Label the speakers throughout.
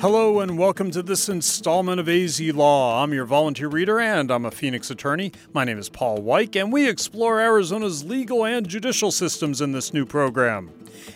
Speaker 1: Hello and welcome to this installment of AZ Law. I'm your volunteer reader and I'm a Phoenix attorney. My name is Paul Weich and we explore Arizona's legal and judicial systems in this new program.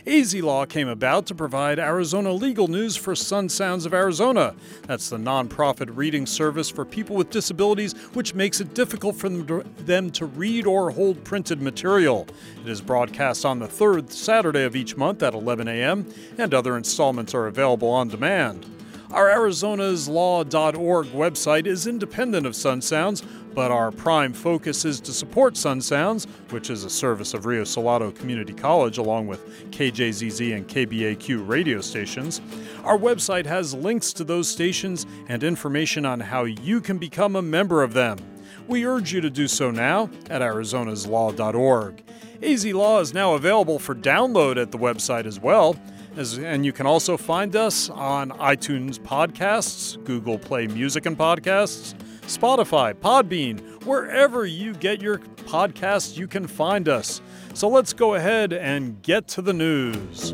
Speaker 1: AZ Law came about to provide Arizona legal news for Sun Sounds of Arizona. That's the nonprofit reading service for people with disabilities, which makes it difficult for them to read or hold printed material. It is broadcast on the third Saturday of each month at 11 a.m., and other installments are available on demand. Our ArizonasLaw.org website is independent of Sun Sounds, but our prime focus is to support Sun Sounds, which is a service of Rio Salado Community College along with KJZZ and KBAQ radio stations. Our website has links to those stations and information on how you can become a member of them. We urge you to do so now at arizonaslaw.org. AZ Law is now available for download at the website as well. As, and you can also find us on iTunes Podcasts, Google Play Music and Podcasts, Spotify, Podbean, wherever you get your podcasts, you can find us. So let's go ahead and get to the news.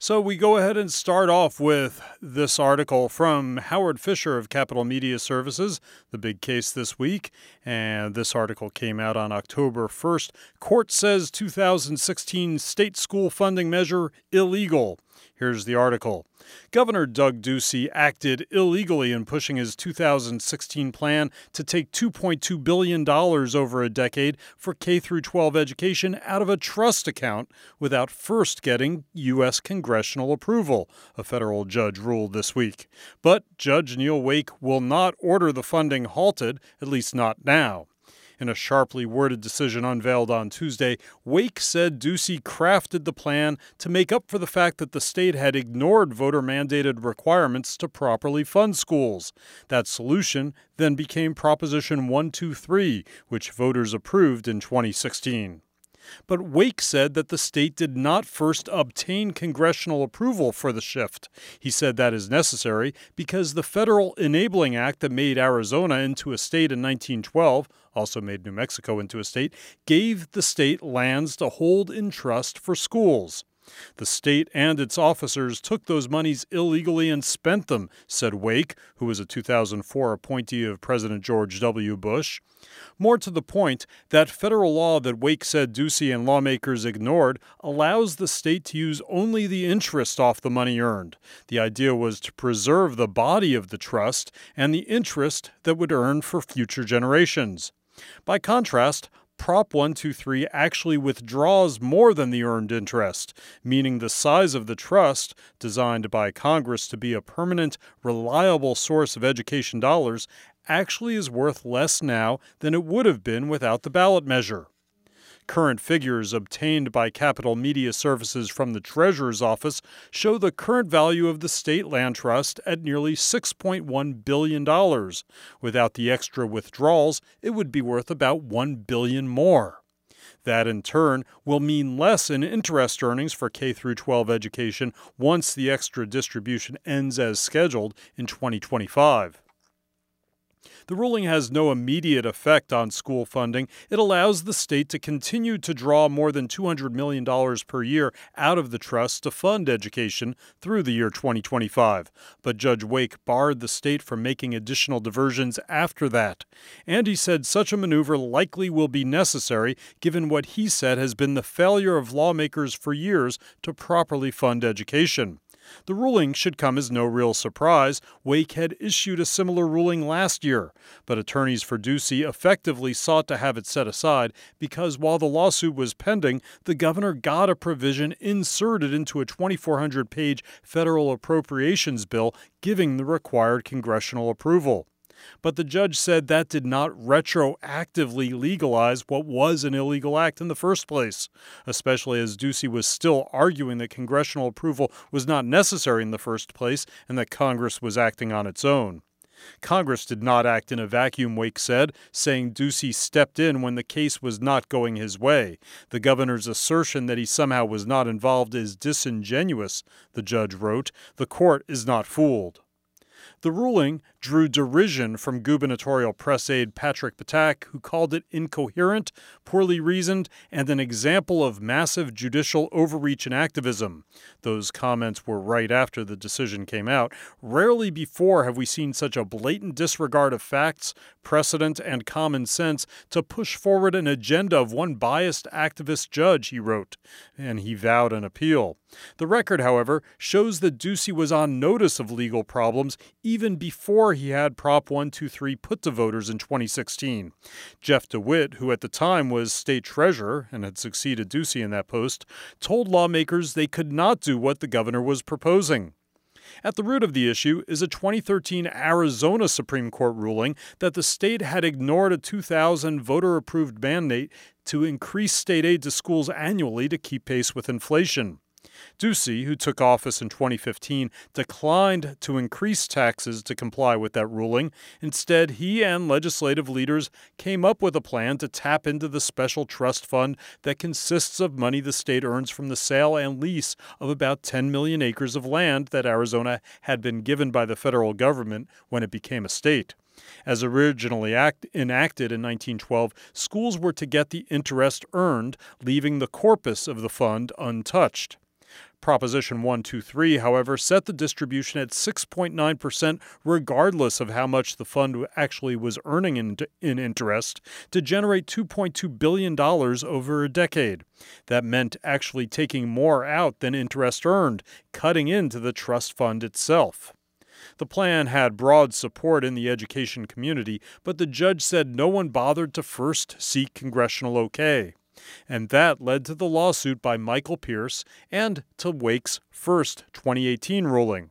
Speaker 1: So we go ahead and start off with this article from Howard Fisher of Capitol Media Services, the big case this week. And this article came out on October 1st. Court says 2016 state school funding measure illegal. Here's the article. Governor Doug Ducey acted illegally in pushing his 2016 plan to take $2.2 billion over a decade for K 12 education out of a trust account without first getting U.S. congressional approval, a federal judge ruled this week. But Judge Neil Wake will not order the funding halted, at least not now. In a sharply worded decision unveiled on Tuesday, Wake said Ducey crafted the plan to make up for the fact that the state had ignored voter mandated requirements to properly fund schools. That solution then became Proposition 123, which voters approved in 2016. But Wake said that the state did not first obtain congressional approval for the shift. He said that is necessary because the Federal Enabling Act that made Arizona into a state in 1912, also made New Mexico into a state, gave the state lands to hold in trust for schools. The state and its officers took those monies illegally and spent them, said Wake, who was a 2004 appointee of President George W. Bush. More to the point, that federal law that Wake said Ducey and lawmakers ignored allows the state to use only the interest off the money earned. The idea was to preserve the body of the trust and the interest that would earn for future generations. By contrast, Prop 123 actually withdraws more than the earned interest, meaning the size of the trust, designed by Congress to be a permanent, reliable source of education dollars, actually is worth less now than it would have been without the ballot measure. Current figures obtained by Capitol Media Services from the Treasurer's Office show the current value of the state land trust at nearly $6.1 billion. Without the extra withdrawals, it would be worth about 1 billion more. That in turn will mean less in interest earnings for K 12 education once the extra distribution ends as scheduled in 2025. The ruling has no immediate effect on school funding. It allows the state to continue to draw more than $200 million per year out of the trust to fund education through the year 2025. But Judge Wake barred the state from making additional diversions after that. And he said such a maneuver likely will be necessary given what he said has been the failure of lawmakers for years to properly fund education. The ruling should come as no real surprise. Wake had issued a similar ruling last year, but attorneys for Ducey effectively sought to have it set aside because while the lawsuit was pending, the governor got a provision inserted into a 2,400 page federal appropriations bill giving the required congressional approval but the judge said that did not retroactively legalize what was an illegal act in the first place, especially as Ducey was still arguing that congressional approval was not necessary in the first place and that Congress was acting on its own. Congress did not act in a vacuum, Wake said, saying Ducey stepped in when the case was not going his way. The governor's assertion that he somehow was not involved is disingenuous, the judge wrote. The court is not fooled. The ruling drew derision from gubernatorial press aide Patrick Ptak, who called it incoherent, poorly reasoned, and an example of massive judicial overreach and activism. Those comments were right after the decision came out. Rarely before have we seen such a blatant disregard of facts, precedent, and common sense to push forward an agenda of one biased activist judge, he wrote, and he vowed an appeal. The record, however, shows that Ducey was on notice of legal problems even before he had Prop 123 put to voters in 2016. Jeff DeWitt, who at the time was state treasurer and had succeeded Ducey in that post, told lawmakers they could not do what the governor was proposing. At the root of the issue is a 2013 Arizona Supreme Court ruling that the state had ignored a 2000 voter approved mandate to increase state aid to schools annually to keep pace with inflation. Ducey, who took office in 2015, declined to increase taxes to comply with that ruling. Instead, he and legislative leaders came up with a plan to tap into the special trust fund that consists of money the state earns from the sale and lease of about 10 million acres of land that Arizona had been given by the federal government when it became a state. As originally act, enacted in 1912, schools were to get the interest earned, leaving the corpus of the fund untouched. Proposition 123, however, set the distribution at 6.9%, regardless of how much the fund actually was earning in, in interest, to generate $2.2 billion over a decade. That meant actually taking more out than interest earned, cutting into the trust fund itself. The plan had broad support in the education community, but the judge said no one bothered to first seek congressional okay and that led to the lawsuit by Michael Pierce and to Wake's first 2018 ruling.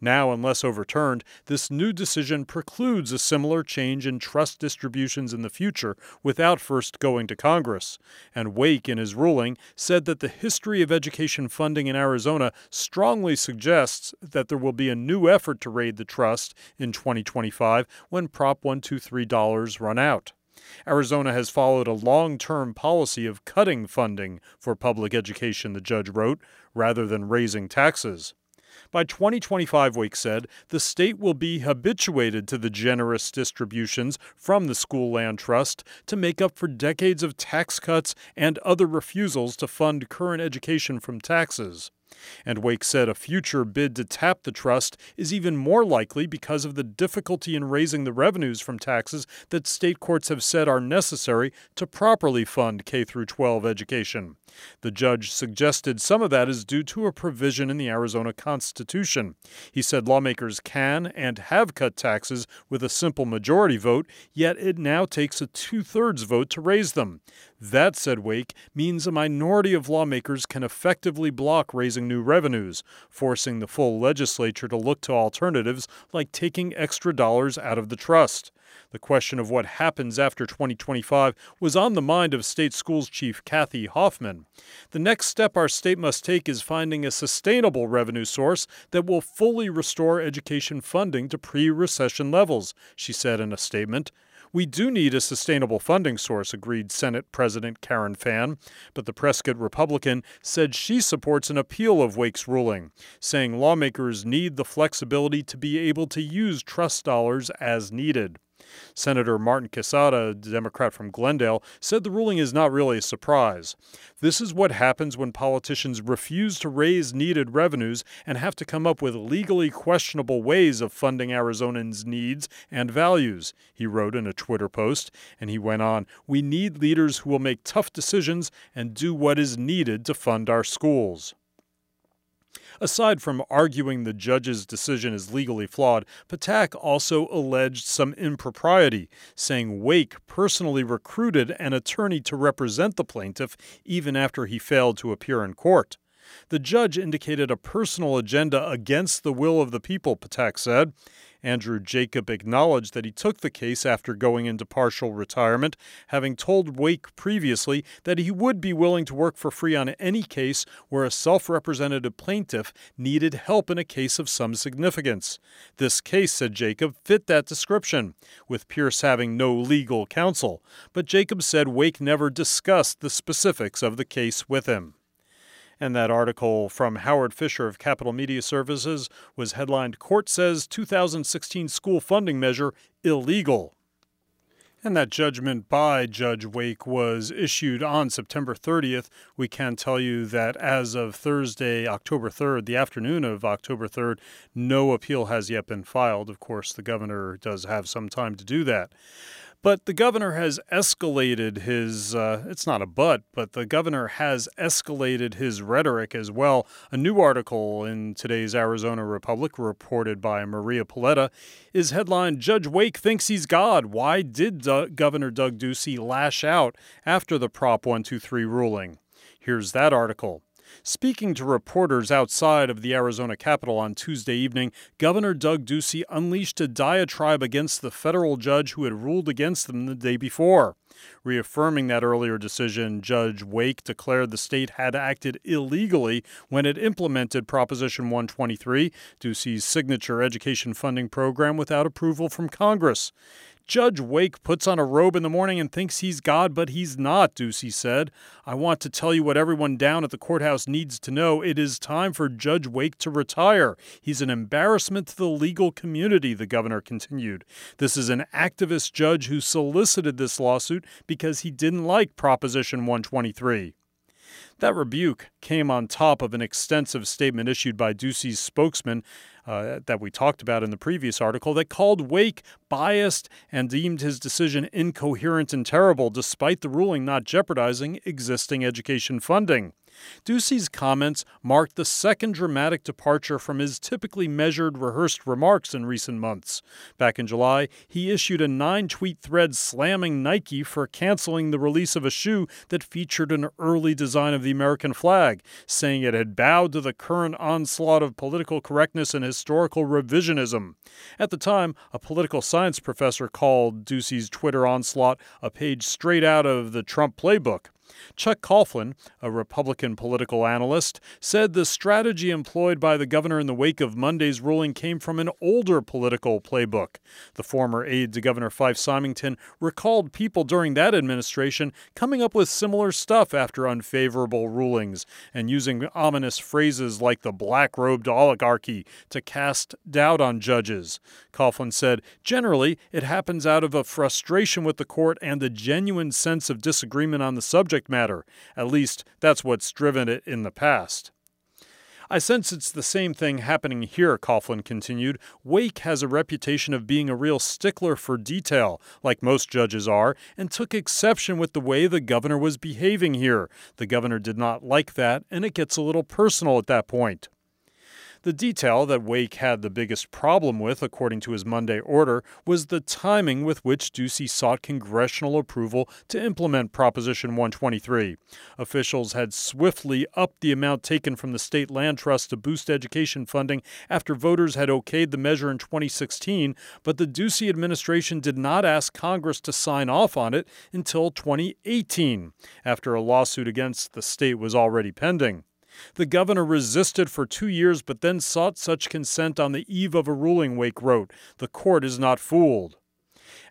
Speaker 1: Now, unless overturned, this new decision precludes a similar change in trust distributions in the future without first going to Congress. And Wake, in his ruling, said that the history of education funding in Arizona strongly suggests that there will be a new effort to raid the trust in 2025 when Prop 123 dollars run out. Arizona has followed a long term policy of cutting funding for public education, the judge wrote, rather than raising taxes. By 2025, Wake said, the state will be habituated to the generous distributions from the School Land Trust to make up for decades of tax cuts and other refusals to fund current education from taxes. And Wake said a future bid to tap the trust is even more likely because of the difficulty in raising the revenues from taxes that state courts have said are necessary to properly fund K 12 education. The judge suggested some of that is due to a provision in the Arizona Constitution. He said lawmakers can and have cut taxes with a simple majority vote, yet it now takes a two thirds vote to raise them. That, said Wake, means a minority of lawmakers can effectively block raising new revenues, forcing the full legislature to look to alternatives like taking extra dollars out of the trust. The question of what happens after 2025 was on the mind of State Schools Chief Kathy Hoffman. The next step our state must take is finding a sustainable revenue source that will fully restore education funding to pre recession levels, she said in a statement. We do need a sustainable funding source, agreed Senate President Karen Fann, but the Prescott Republican said she supports an appeal of Wake's ruling, saying lawmakers need the flexibility to be able to use trust dollars as needed. Senator Martin Quezada, a Democrat from Glendale, said the ruling is not really a surprise. This is what happens when politicians refuse to raise needed revenues and have to come up with legally questionable ways of funding Arizonans' needs and values, he wrote in a Twitter post. And he went on We need leaders who will make tough decisions and do what is needed to fund our schools. Aside from arguing the judge's decision is legally flawed, Ptak also alleged some impropriety, saying Wake personally recruited an attorney to represent the plaintiff even after he failed to appear in court. The judge indicated a personal agenda against the will of the people, Ptak said. Andrew Jacob acknowledged that he took the case after going into partial retirement, having told Wake previously that he would be willing to work for free on any case where a self represented plaintiff needed help in a case of some significance. This case, said Jacob, fit that description, with Pierce having no legal counsel, but Jacob said Wake never discussed the specifics of the case with him. And that article from Howard Fisher of Capitol Media Services was headlined Court Says 2016 School Funding Measure Illegal. And that judgment by Judge Wake was issued on September 30th. We can tell you that as of Thursday, October 3rd, the afternoon of October 3rd, no appeal has yet been filed. Of course, the governor does have some time to do that. But the governor has escalated his, uh, it's not a but, but the governor has escalated his rhetoric as well. A new article in today's Arizona Republic, reported by Maria Polletta, is headlined Judge Wake Thinks He's God. Why did D- Governor Doug Ducey lash out after the Prop 123 ruling? Here's that article. Speaking to reporters outside of the Arizona Capitol on Tuesday evening, Governor Doug Ducey unleashed a diatribe against the federal judge who had ruled against them the day before. Reaffirming that earlier decision, Judge Wake declared the state had acted illegally when it implemented Proposition 123, Ducey's signature education funding program, without approval from Congress. Judge Wake puts on a robe in the morning and thinks he's God, but he's not, Ducey said. I want to tell you what everyone down at the courthouse needs to know. It is time for Judge Wake to retire. He's an embarrassment to the legal community, the governor continued. This is an activist judge who solicited this lawsuit because he didn't like Proposition 123. That rebuke came on top of an extensive statement issued by Ducey's spokesman uh, that we talked about in the previous article that called Wake biased and deemed his decision incoherent and terrible, despite the ruling not jeopardizing existing education funding. Ducey's comments marked the second dramatic departure from his typically measured, rehearsed remarks in recent months. Back in July, he issued a nine tweet thread slamming Nike for canceling the release of a shoe that featured an early design of the American flag, saying it had bowed to the current onslaught of political correctness and historical revisionism. At the time, a political science professor called Ducey's Twitter onslaught a page straight out of the Trump playbook. Chuck Coughlin, a Republican political analyst, said the strategy employed by the governor in the wake of Monday's ruling came from an older political playbook. The former aide to Governor Fife Symington recalled people during that administration coming up with similar stuff after unfavorable rulings and using ominous phrases like the black robed oligarchy to cast doubt on judges. Coughlin said, generally, it happens out of a frustration with the court and a genuine sense of disagreement on the subject matter. At least, that's what's driven it in the past. I sense it's the same thing happening here, Coughlin continued. Wake has a reputation of being a real stickler for detail, like most judges are, and took exception with the way the governor was behaving here. The governor did not like that, and it gets a little personal at that point. The detail that Wake had the biggest problem with, according to his Monday order, was the timing with which Ducey sought congressional approval to implement Proposition 123. Officials had swiftly upped the amount taken from the state land trust to boost education funding after voters had okayed the measure in 2016, but the Ducey administration did not ask Congress to sign off on it until 2018, after a lawsuit against the state was already pending. The governor resisted for two years, but then sought such consent on the eve of a ruling, Wake wrote. The court is not fooled.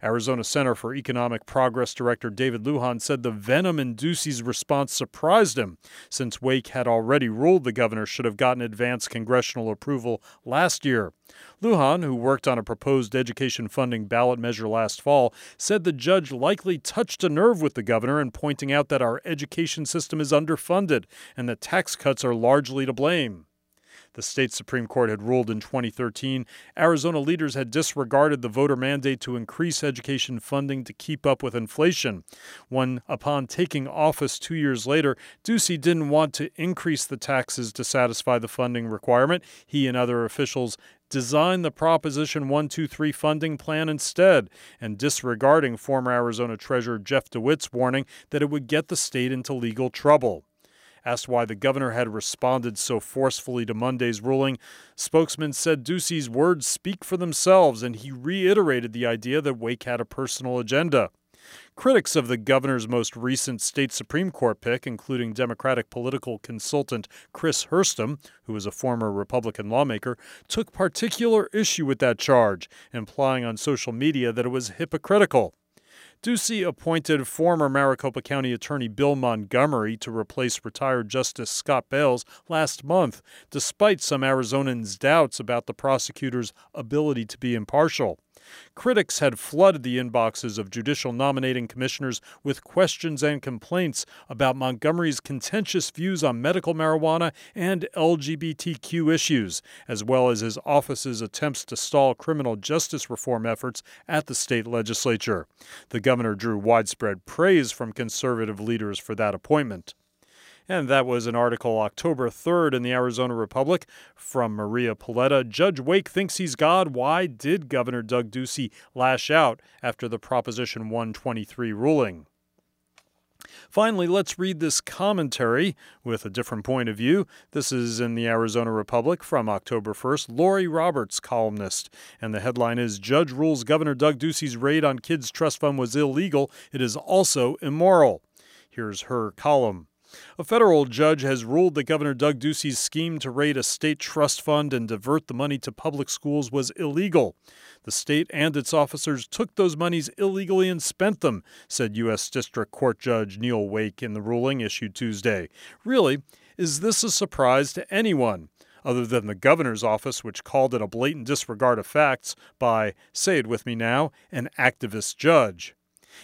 Speaker 1: Arizona Center for Economic Progress Director David Lujan said the venom in Ducey's response surprised him, since Wake had already ruled the governor should have gotten advance congressional approval last year. Lujan, who worked on a proposed education funding ballot measure last fall, said the judge likely touched a nerve with the governor in pointing out that our education system is underfunded and that tax cuts are largely to blame. The state Supreme Court had ruled in 2013 Arizona leaders had disregarded the voter mandate to increase education funding to keep up with inflation. When, upon taking office two years later, Ducey didn't want to increase the taxes to satisfy the funding requirement, he and other officials designed the Proposition 123 funding plan instead, and disregarding former Arizona Treasurer Jeff DeWitt's warning that it would get the state into legal trouble. Asked why the governor had responded so forcefully to Monday's ruling, spokesman said Ducey's words speak for themselves, and he reiterated the idea that Wake had a personal agenda. Critics of the governor's most recent state Supreme Court pick, including Democratic political consultant Chris Herstam, who is a former Republican lawmaker, took particular issue with that charge, implying on social media that it was hypocritical. Ducey appointed former Maricopa County Attorney Bill Montgomery to replace retired Justice Scott Bales last month, despite some Arizonans' doubts about the prosecutor's ability to be impartial. Critics had flooded the inboxes of judicial nominating commissioners with questions and complaints about Montgomery's contentious views on medical marijuana and LGBTQ issues, as well as his office's attempts to stall criminal justice reform efforts at the state legislature. The governor drew widespread praise from conservative leaders for that appointment. And that was an article October 3rd in the Arizona Republic from Maria Polletta. Judge Wake thinks he's God. Why did Governor Doug Ducey lash out after the Proposition 123 ruling? Finally, let's read this commentary with a different point of view. This is in the Arizona Republic from October 1st. Laurie Roberts, columnist. And the headline is Judge rules Governor Doug Ducey's raid on Kids Trust Fund was illegal. It is also immoral. Here's her column. A federal judge has ruled that Governor Doug Ducey's scheme to raid a state trust fund and divert the money to public schools was illegal. The state and its officers took those monies illegally and spent them, said U.S. District Court Judge Neil Wake in the ruling issued Tuesday. Really, is this a surprise to anyone? Other than the governor's office, which called it a blatant disregard of facts by, say it with me now, an activist judge.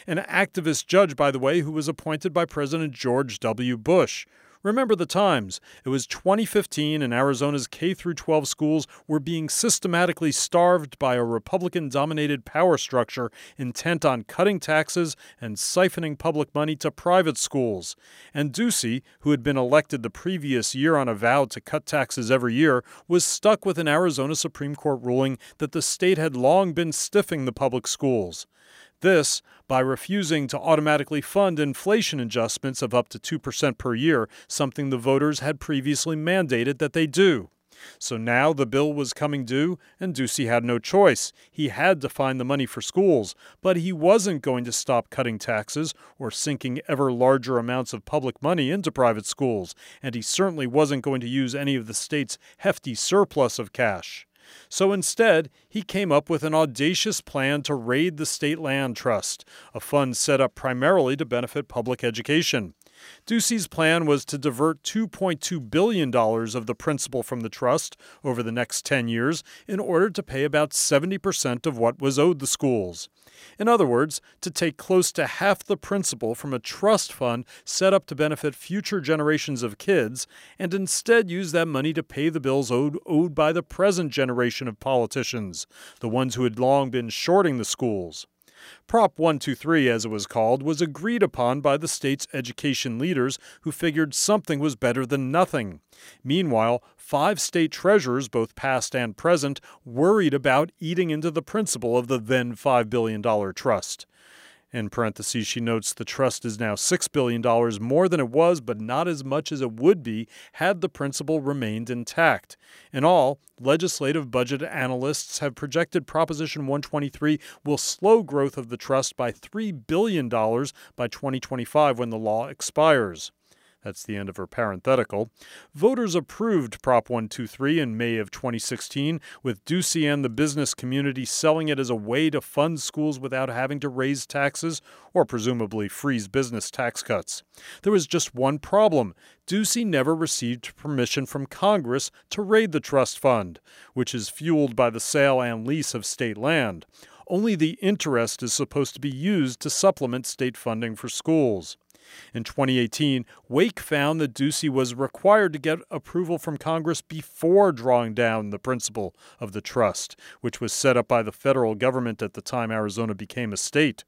Speaker 1: An activist judge, by the way, who was appointed by President George W. Bush. Remember the times. It was 2015 and Arizona's K through 12 schools were being systematically starved by a Republican dominated power structure intent on cutting taxes and siphoning public money to private schools. And Ducey, who had been elected the previous year on a vow to cut taxes every year, was stuck with an Arizona Supreme Court ruling that the state had long been stiffing the public schools. This by refusing to automatically fund inflation adjustments of up to 2% per year, something the voters had previously mandated that they do. So now the bill was coming due, and Ducey had no choice. He had to find the money for schools, but he wasn't going to stop cutting taxes or sinking ever larger amounts of public money into private schools, and he certainly wasn't going to use any of the state's hefty surplus of cash. So instead, he came up with an audacious plan to raid the State Land Trust, a fund set up primarily to benefit public education. Ducey's plan was to divert $2.2 billion of the principal from the trust over the next 10 years in order to pay about 70% of what was owed the schools. In other words, to take close to half the principal from a trust fund set up to benefit future generations of kids and instead use that money to pay the bills owed, owed by the present generation of politicians, the ones who had long been shorting the schools. Prop 123, as it was called, was agreed upon by the state's education leaders who figured something was better than nothing. Meanwhile, five state treasurers, both past and present, worried about eating into the principal of the then $5 billion trust. In parentheses, she notes the trust is now $6 billion more than it was, but not as much as it would be had the principal remained intact. In all, legislative budget analysts have projected Proposition 123 will slow growth of the trust by $3 billion by 2025 when the law expires. That's the end of her parenthetical. Voters approved Prop 123 in May of 2016, with Ducey and the business community selling it as a way to fund schools without having to raise taxes or presumably freeze business tax cuts. There was just one problem. Ducey never received permission from Congress to raid the trust fund, which is fueled by the sale and lease of state land. Only the interest is supposed to be used to supplement state funding for schools. In 2018, Wake found that Ducey was required to get approval from Congress before drawing down the principal of the trust, which was set up by the federal government at the time Arizona became a state.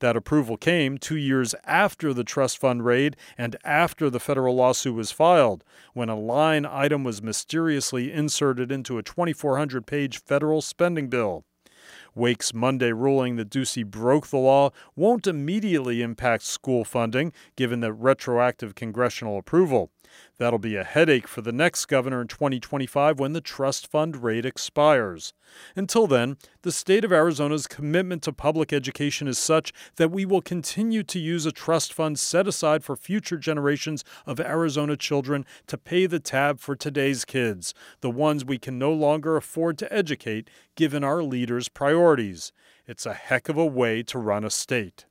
Speaker 1: That approval came two years after the trust fund raid and after the federal lawsuit was filed, when a line item was mysteriously inserted into a 2,400 page federal spending bill. Wake's Monday ruling that Ducey broke the law won't immediately impact school funding, given the retroactive congressional approval. That'll be a headache for the next governor in 2025 when the trust fund rate expires. Until then, the state of Arizona's commitment to public education is such that we will continue to use a trust fund set aside for future generations of Arizona children to pay the tab for today's kids, the ones we can no longer afford to educate given our leaders' priorities. It's a heck of a way to run a state.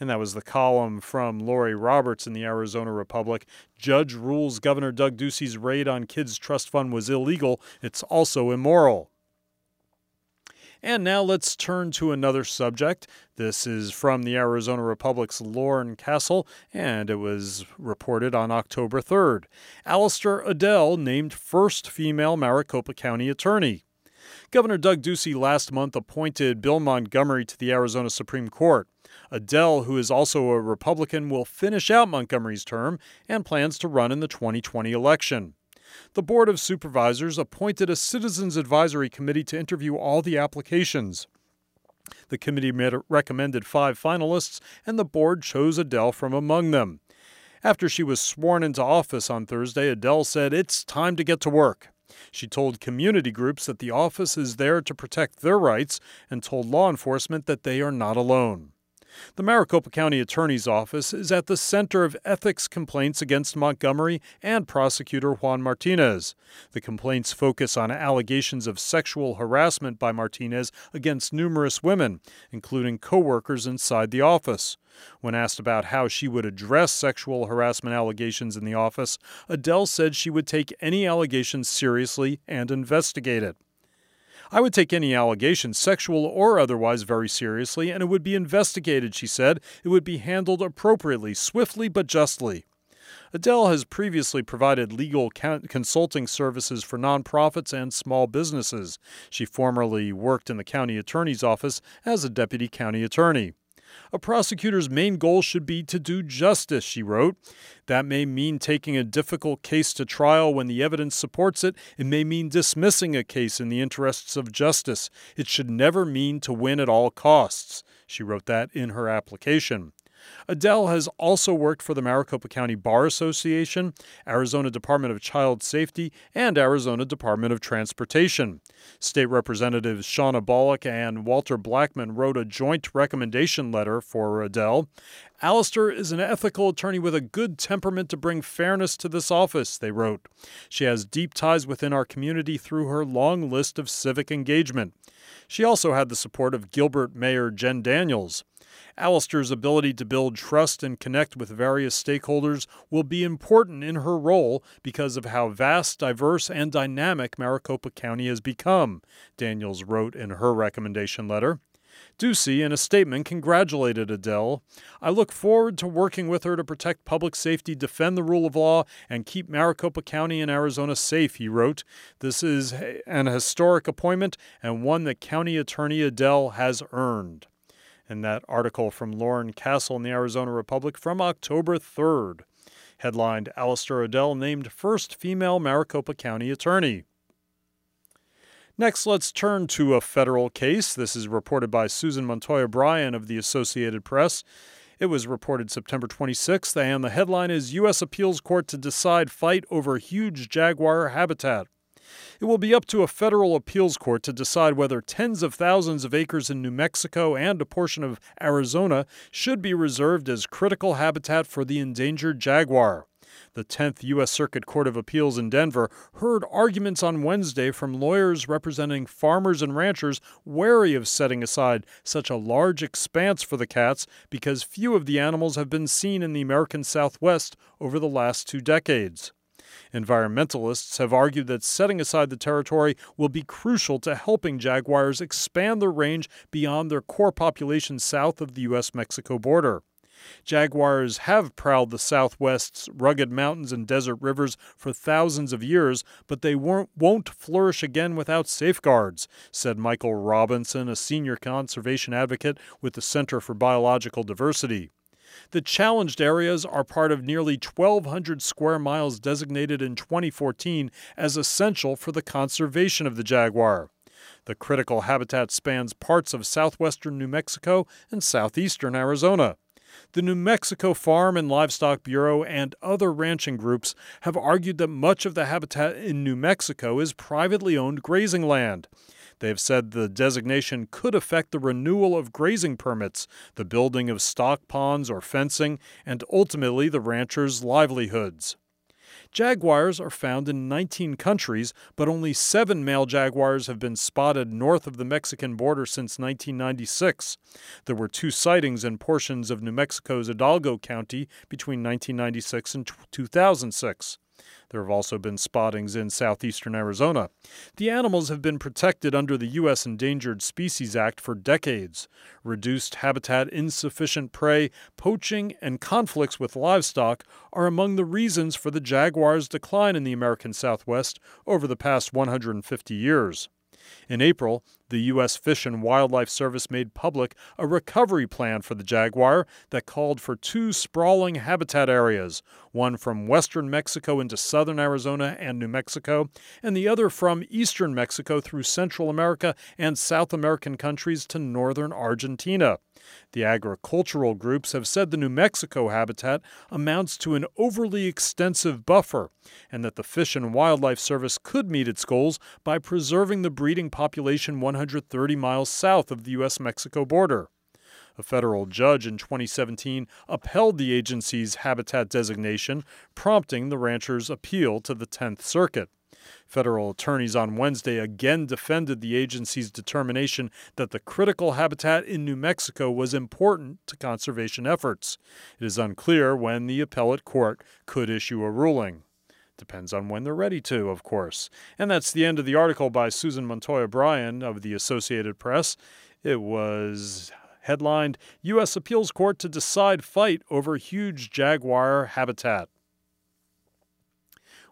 Speaker 1: And that was the column from Laurie Roberts in the Arizona Republic. Judge rules Governor Doug Ducey's raid on Kids Trust Fund was illegal. It's also immoral. And now let's turn to another subject. This is from the Arizona Republic's Lauren Castle, and it was reported on October 3rd. Allister Adel named first female Maricopa County attorney. Governor Doug Ducey last month appointed Bill Montgomery to the Arizona Supreme Court. Adel, who is also a Republican, will finish out Montgomery's term and plans to run in the 2020 election. The Board of Supervisors appointed a Citizens Advisory Committee to interview all the applications. The committee recommended five finalists, and the board chose Adel from among them. After she was sworn into office on Thursday, Adel said, It's time to get to work. She told community groups that the office is there to protect their rights and told law enforcement that they are not alone. The Maricopa County Attorney's Office is at the center of ethics complaints against Montgomery and prosecutor Juan Martinez. The complaints focus on allegations of sexual harassment by Martinez against numerous women, including coworkers inside the office. When asked about how she would address sexual harassment allegations in the office, Adel said she would take any allegations seriously and investigate it. I would take any allegation, sexual or otherwise, very seriously, and it would be investigated, she said. It would be handled appropriately, swiftly, but justly. Adel has previously provided legal consulting services for nonprofits and small businesses. She formerly worked in the county attorney's office as a deputy county attorney. A prosecutor's main goal should be to do justice, she wrote. That may mean taking a difficult case to trial when the evidence supports it. It may mean dismissing a case in the interests of justice. It should never mean to win at all costs. She wrote that in her application. Adel has also worked for the Maricopa County Bar Association, Arizona Department of Child Safety, and Arizona Department of Transportation. State Representatives Shawnna Bolick and Walter Blackman wrote a joint recommendation letter for Adel. Allister is an ethical attorney with a good temperament to bring fairness to this office, they wrote. She has deep ties within our community through her long list of civic engagement. She also had the support of Gilbert Mayor Jen Daniels. Allister's ability to build trust and connect with various stakeholders will be important in her role because of how vast, diverse, and dynamic Maricopa County has become, Daniels wrote in her recommendation letter. Ducey, in a statement, congratulated Adel. I look forward to working with her to protect public safety, defend the rule of law, and keep Maricopa County and Arizona safe, he wrote. This is an historic appointment and one that County Attorney Adel has earned in that article from Lauren Castle in the Arizona Republic from October 3rd. Headlined Allister Adel named first female Maricopa County attorney. Next, let's turn to a federal case. This is reported by Susan Montoya Bryan of the Associated Press. It was reported September 26th, and the headline is U.S. Appeals Court to decide fight over huge jaguar habitat. It will be up to a federal appeals court to decide whether tens of thousands of acres in New Mexico and a portion of Arizona should be reserved as critical habitat for the endangered jaguar. The 10th U.S. Circuit Court of Appeals in Denver heard arguments on Wednesday from lawyers representing farmers and ranchers wary of setting aside such a large expanse for the cats because few of the animals have been seen in the American Southwest over the last two decades. Environmentalists have argued that setting aside the territory will be crucial to helping jaguars expand their range beyond their core population south of the U.S. Mexico border. Jaguars have prowled the Southwest's rugged mountains and desert rivers for thousands of years, but they won't, won't flourish again without safeguards, said Michael Robinson, a senior conservation advocate with the Center for Biological Diversity. The challenged areas are part of nearly 1,200 square miles designated in 2014 as essential for the conservation of the jaguar. The critical habitat spans parts of southwestern New Mexico and southeastern Arizona. The New Mexico Farm and Livestock Bureau and other ranching groups have argued that much of the habitat in New Mexico is privately owned grazing land. They have said the designation could affect the renewal of grazing permits, the building of stock ponds or fencing, and ultimately the ranchers' livelihoods. Jaguars are found in 19 countries, but only seven male jaguars have been spotted north of the Mexican border since 1996. There were two sightings in portions of New Mexico's Hidalgo County between 1996 and 2006. There have also been spottings in southeastern Arizona. The animals have been protected under the U.S. Endangered Species Act for decades. Reduced habitat, insufficient prey, poaching, and conflicts with livestock are among the reasons for the jaguar's decline in the American Southwest over the past 150 years. In April, the U.S. Fish and Wildlife Service made public a recovery plan for the jaguar that called for two sprawling habitat areas, one from western Mexico into southern Arizona and New Mexico, and the other from eastern Mexico through Central America and South American countries to northern Argentina. The agricultural groups have said the New Mexico habitat amounts to an overly extensive buffer, and that the Fish and Wildlife Service could meet its goals by preserving the breeding population 130 miles south of the U.S. Mexico border. A federal judge in 2017 upheld the agency's habitat designation, prompting the ranchers' appeal to the 10th Circuit. Federal attorneys on Wednesday again defended the agency's determination that the critical habitat in New Mexico was important to conservation efforts. It is unclear when the appellate court could issue a ruling. Depends on when they're ready to, of course. And that's the end of the article by Susan Montoya Bryan of the Associated Press. It was headlined U.S. Appeals Court to decide fight over huge jaguar habitat.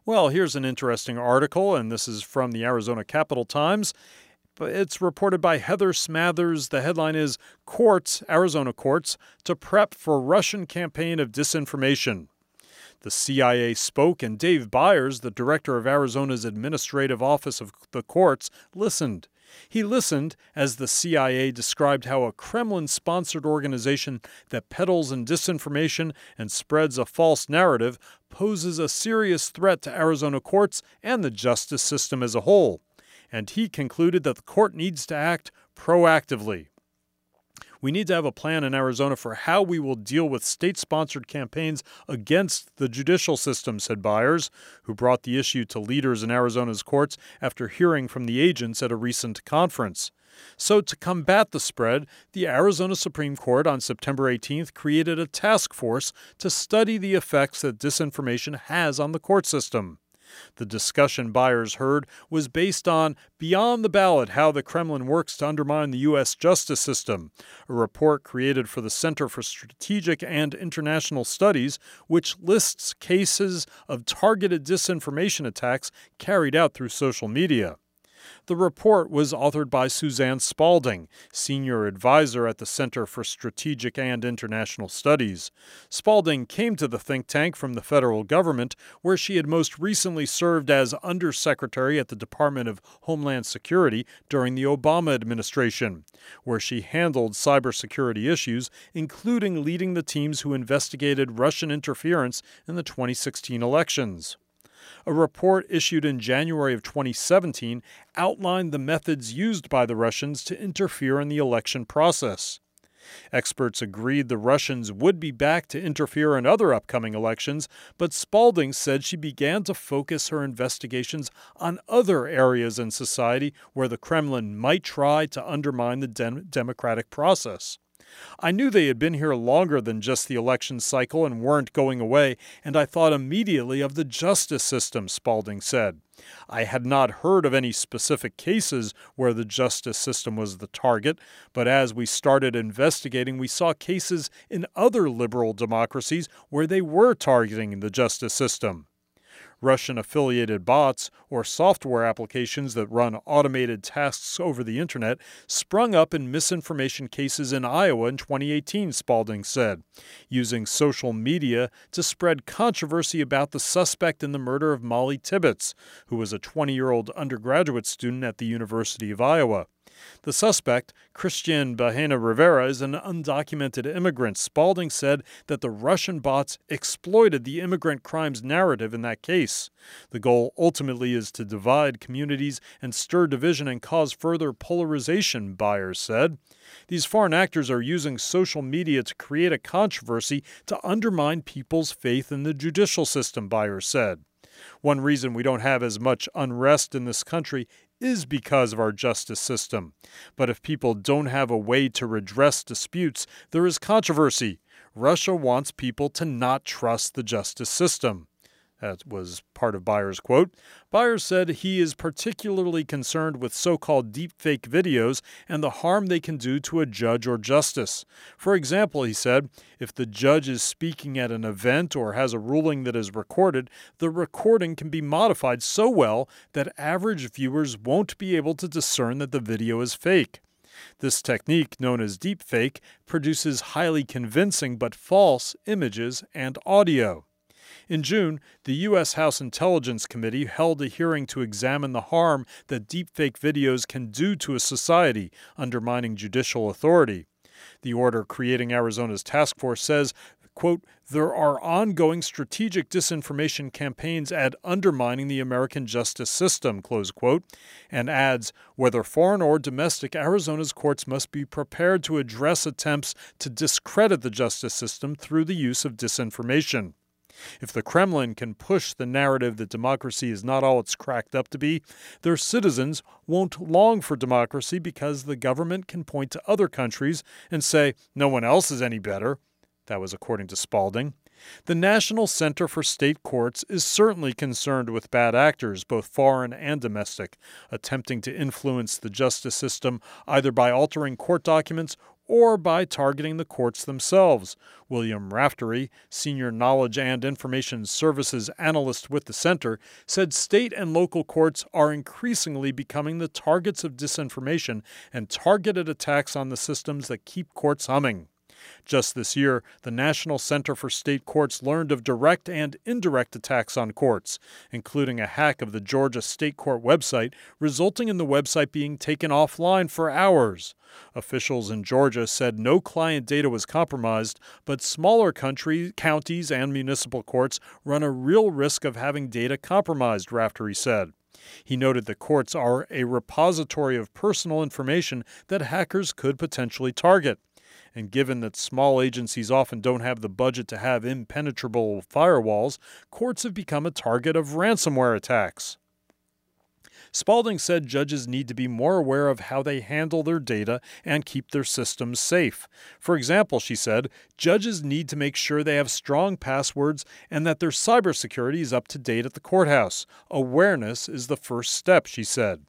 Speaker 1: Well, here's an interesting article, and this is from the Arizona Capitol Times. It's reported by Heather Smathers. The headline is Courts, Arizona Courts, to Prep for Russian Campaign of Disinformation. The CIA spoke, and Dave Byers, the director of Arizona's Administrative Office of the Courts, listened. He listened as the CIA described how a Kremlin sponsored organization that peddles in disinformation and spreads a false narrative poses a serious threat to Arizona courts and the justice system as a whole. And he concluded that the court needs to act proactively. We need to have a plan in Arizona for how we will deal with state sponsored campaigns against the judicial system, said Byers, who brought the issue to leaders in Arizona's courts after hearing from the agents at a recent conference. So, to combat the spread, the Arizona Supreme Court on September 18th created a task force to study the effects that disinformation has on the court system. The discussion Byers heard was based on Beyond the Ballot How the Kremlin Works to Undermine the U.S. Justice System, a report created for the Center for Strategic and International Studies, which lists cases of targeted disinformation attacks carried out through social media. The report was authored by Suzanne Spalding, senior advisor at the Center for Strategic and International Studies. Spalding came to the think tank from the federal government, where she had most recently served as undersecretary at the Department of Homeland Security during the Obama administration, where she handled cybersecurity issues, including leading the teams who investigated Russian interference in the 2016 elections. A report issued in January of 2017 outlined the methods used by the Russians to interfere in the election process. Experts agreed the Russians would be back to interfere in other upcoming elections, but Spalding said she began to focus her investigations on other areas in society where the Kremlin might try to undermine the dem- democratic process. I knew they had been here longer than just the election cycle and weren't going away, and I thought immediately of the justice system, Spalding said. I had not heard of any specific cases where the justice system was the target, but as we started investigating, we saw cases in other liberal democracies where they were targeting the justice system. Russian affiliated bots, or software applications that run automated tasks over the internet, sprung up in misinformation cases in Iowa in 2018, Spalding said, using social media to spread controversy about the suspect in the murder of Molly Tibbetts, who was a 20 year old undergraduate student at the University of Iowa. The suspect, Christian Bahena Rivera, is an undocumented immigrant. Spalding said that the Russian bots exploited the immigrant crimes narrative in that case. The goal ultimately is to divide communities and stir division and cause further polarization, Byers said. These foreign actors are using social media to create a controversy to undermine people's faith in the judicial system, Byers said. One reason we don't have as much unrest in this country is because of our justice system. But if people don't have a way to redress disputes, there is controversy. Russia wants people to not trust the justice system. That was part of Byers' quote. Byers said he is particularly concerned with so called deepfake videos and the harm they can do to a judge or justice. For example, he said, if the judge is speaking at an event or has a ruling that is recorded, the recording can be modified so well that average viewers won't be able to discern that the video is fake. This technique, known as deepfake, produces highly convincing but false images and audio. In June, the U.S. House Intelligence Committee held a hearing to examine the harm that deepfake videos can do to a society, undermining judicial authority. The order creating Arizona's task force says, quote, there are ongoing strategic disinformation campaigns at undermining the American justice system, close quote, and adds, whether foreign or domestic, Arizona's courts must be prepared to address attempts to discredit the justice system through the use of disinformation. If the Kremlin can push the narrative that democracy is not all it's cracked up to be, their citizens won't long for democracy because the government can point to other countries and say, no one else is any better. That was according to Spalding. The National Center for State Courts is certainly concerned with bad actors, both foreign and domestic, attempting to influence the justice system either by altering court documents or by targeting the courts themselves. William Raftery, Senior Knowledge and Information Services Analyst with the Center, said state and local courts are increasingly becoming the targets of disinformation and targeted attacks on the systems that keep courts humming. Just this year, the National Center for State Courts learned of direct and indirect attacks on courts, including a hack of the Georgia State Court website, resulting in the website being taken offline for hours. Officials in Georgia said no client data was compromised, but smaller country, counties and municipal courts run a real risk of having data compromised, Raftery said. He noted that courts are a repository of personal information that hackers could potentially target. And given that small agencies often don't have the budget to have impenetrable firewalls, courts have become a target of ransomware attacks. Spalding said judges need to be more aware of how they handle their data and keep their systems safe. For example, she said, judges need to make sure they have strong passwords and that their cybersecurity is up to date at the courthouse. Awareness is the first step, she said.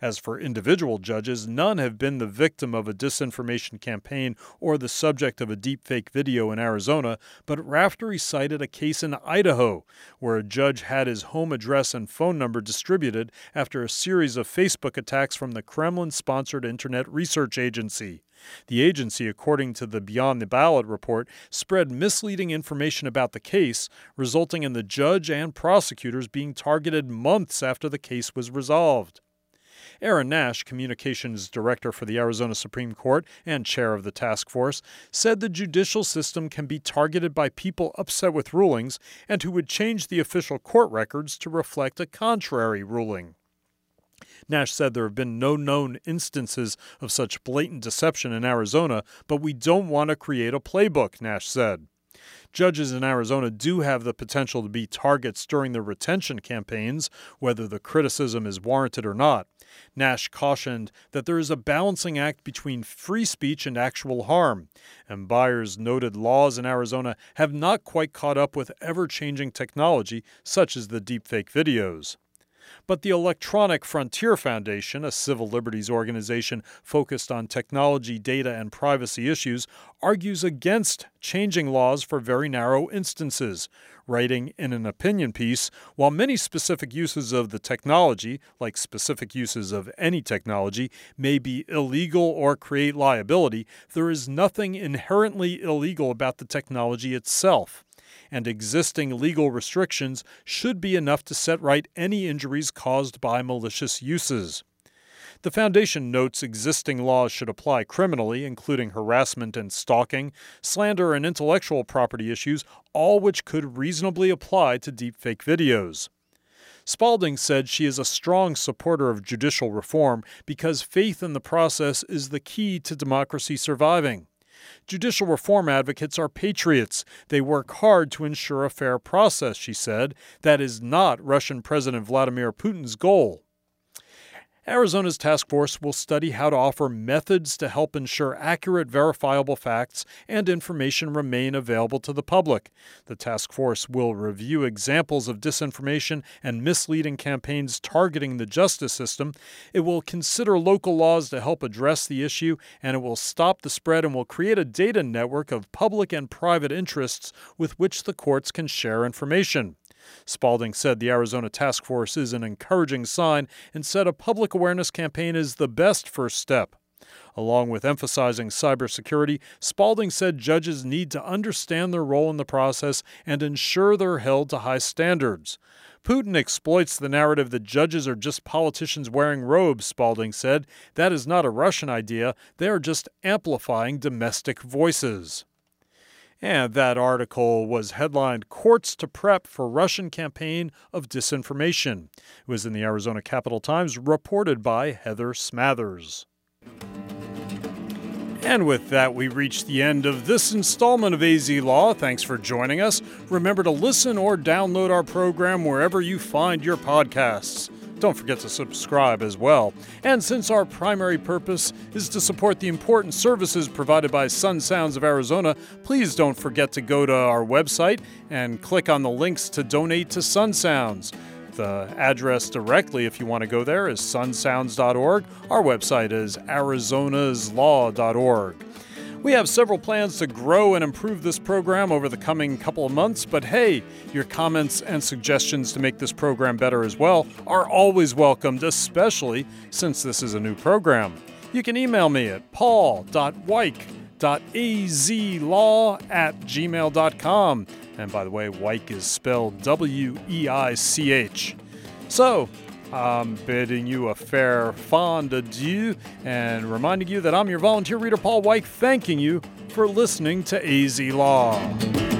Speaker 1: As for individual judges, none have been the victim of a disinformation campaign or the subject of a deepfake video in Arizona, but Raftery cited a case in Idaho where a judge had his home address and phone number distributed after a series of Facebook attacks from the Kremlin sponsored Internet Research Agency. The agency, according to the Beyond the Ballot report, spread misleading information about the case, resulting in the judge and prosecutors being targeted months after the case was resolved. Aaron Nash, communications director for the Arizona Supreme Court and chair of the task force, said the judicial system can be targeted by people upset with rulings and who would change the official court records to reflect a contrary ruling. Nash said there have been no known instances of such blatant deception in Arizona, but we don't want to create a playbook, Nash said. Judges in Arizona do have the potential to be targets during the retention campaigns, whether the criticism is warranted or not. Nash cautioned that there is a balancing act between free speech and actual harm, and Byers noted laws in Arizona have not quite caught up with ever changing technology such as the deepfake videos. But the Electronic Frontier Foundation, a civil liberties organization focused on technology, data, and privacy issues, argues against changing laws for very narrow instances, writing in an opinion piece While many specific uses of the technology, like specific uses of any technology, may be illegal or create liability, there is nothing inherently illegal about the technology itself and existing legal restrictions should be enough to set right any injuries caused by malicious uses. The foundation notes existing laws should apply criminally, including harassment and stalking, slander, and intellectual property issues, all which could reasonably apply to deepfake videos. Spalding said she is a strong supporter of judicial reform because faith in the process is the key to democracy surviving. Judicial reform advocates are patriots. They work hard to ensure a fair process, she said. That is not Russian President Vladimir Putin's goal. Arizona's task force will study how to offer methods to help ensure accurate, verifiable facts and information remain available to the public. The task force will review examples of disinformation and misleading campaigns targeting the justice system. It will consider local laws to help address the issue, and it will stop the spread and will create a data network of public and private interests with which the courts can share information. Spalding said the Arizona Task Force is an encouraging sign and said a public awareness campaign is the best first step. Along with emphasizing cybersecurity, Spalding said judges need to understand their role in the process and ensure they're held to high standards. Putin exploits the narrative that judges are just politicians wearing robes, Spalding said. That is not a Russian idea. They are just amplifying domestic voices. And that article was headlined Courts to Prep for Russian Campaign of Disinformation. It was in the Arizona Capitol Times, reported by Heather Smathers. And with that, we reach the end of this installment of AZ Law. Thanks for joining us. Remember to listen or download our program wherever you find your podcasts. Don't forget to subscribe as well. And since our primary purpose is to support the important services provided by Sun Sounds of Arizona, please don't forget to go to our website and click on the links to donate to Sun Sounds. The address directly, if you want to go there, is sunsounds.org. Our website is arizonaslaw.org. We have several plans to grow and improve this program over the coming couple of months, but hey, your comments and suggestions to make this program better as well are always welcomed, especially since this is a new program. You can email me at paul.weich.azlaw at gmail.com. And by the way, Weich is spelled W E I C H. So, I'm bidding you a fair fond adieu and reminding you that I'm your volunteer reader, Paul Weich, thanking you for listening to AZ Law.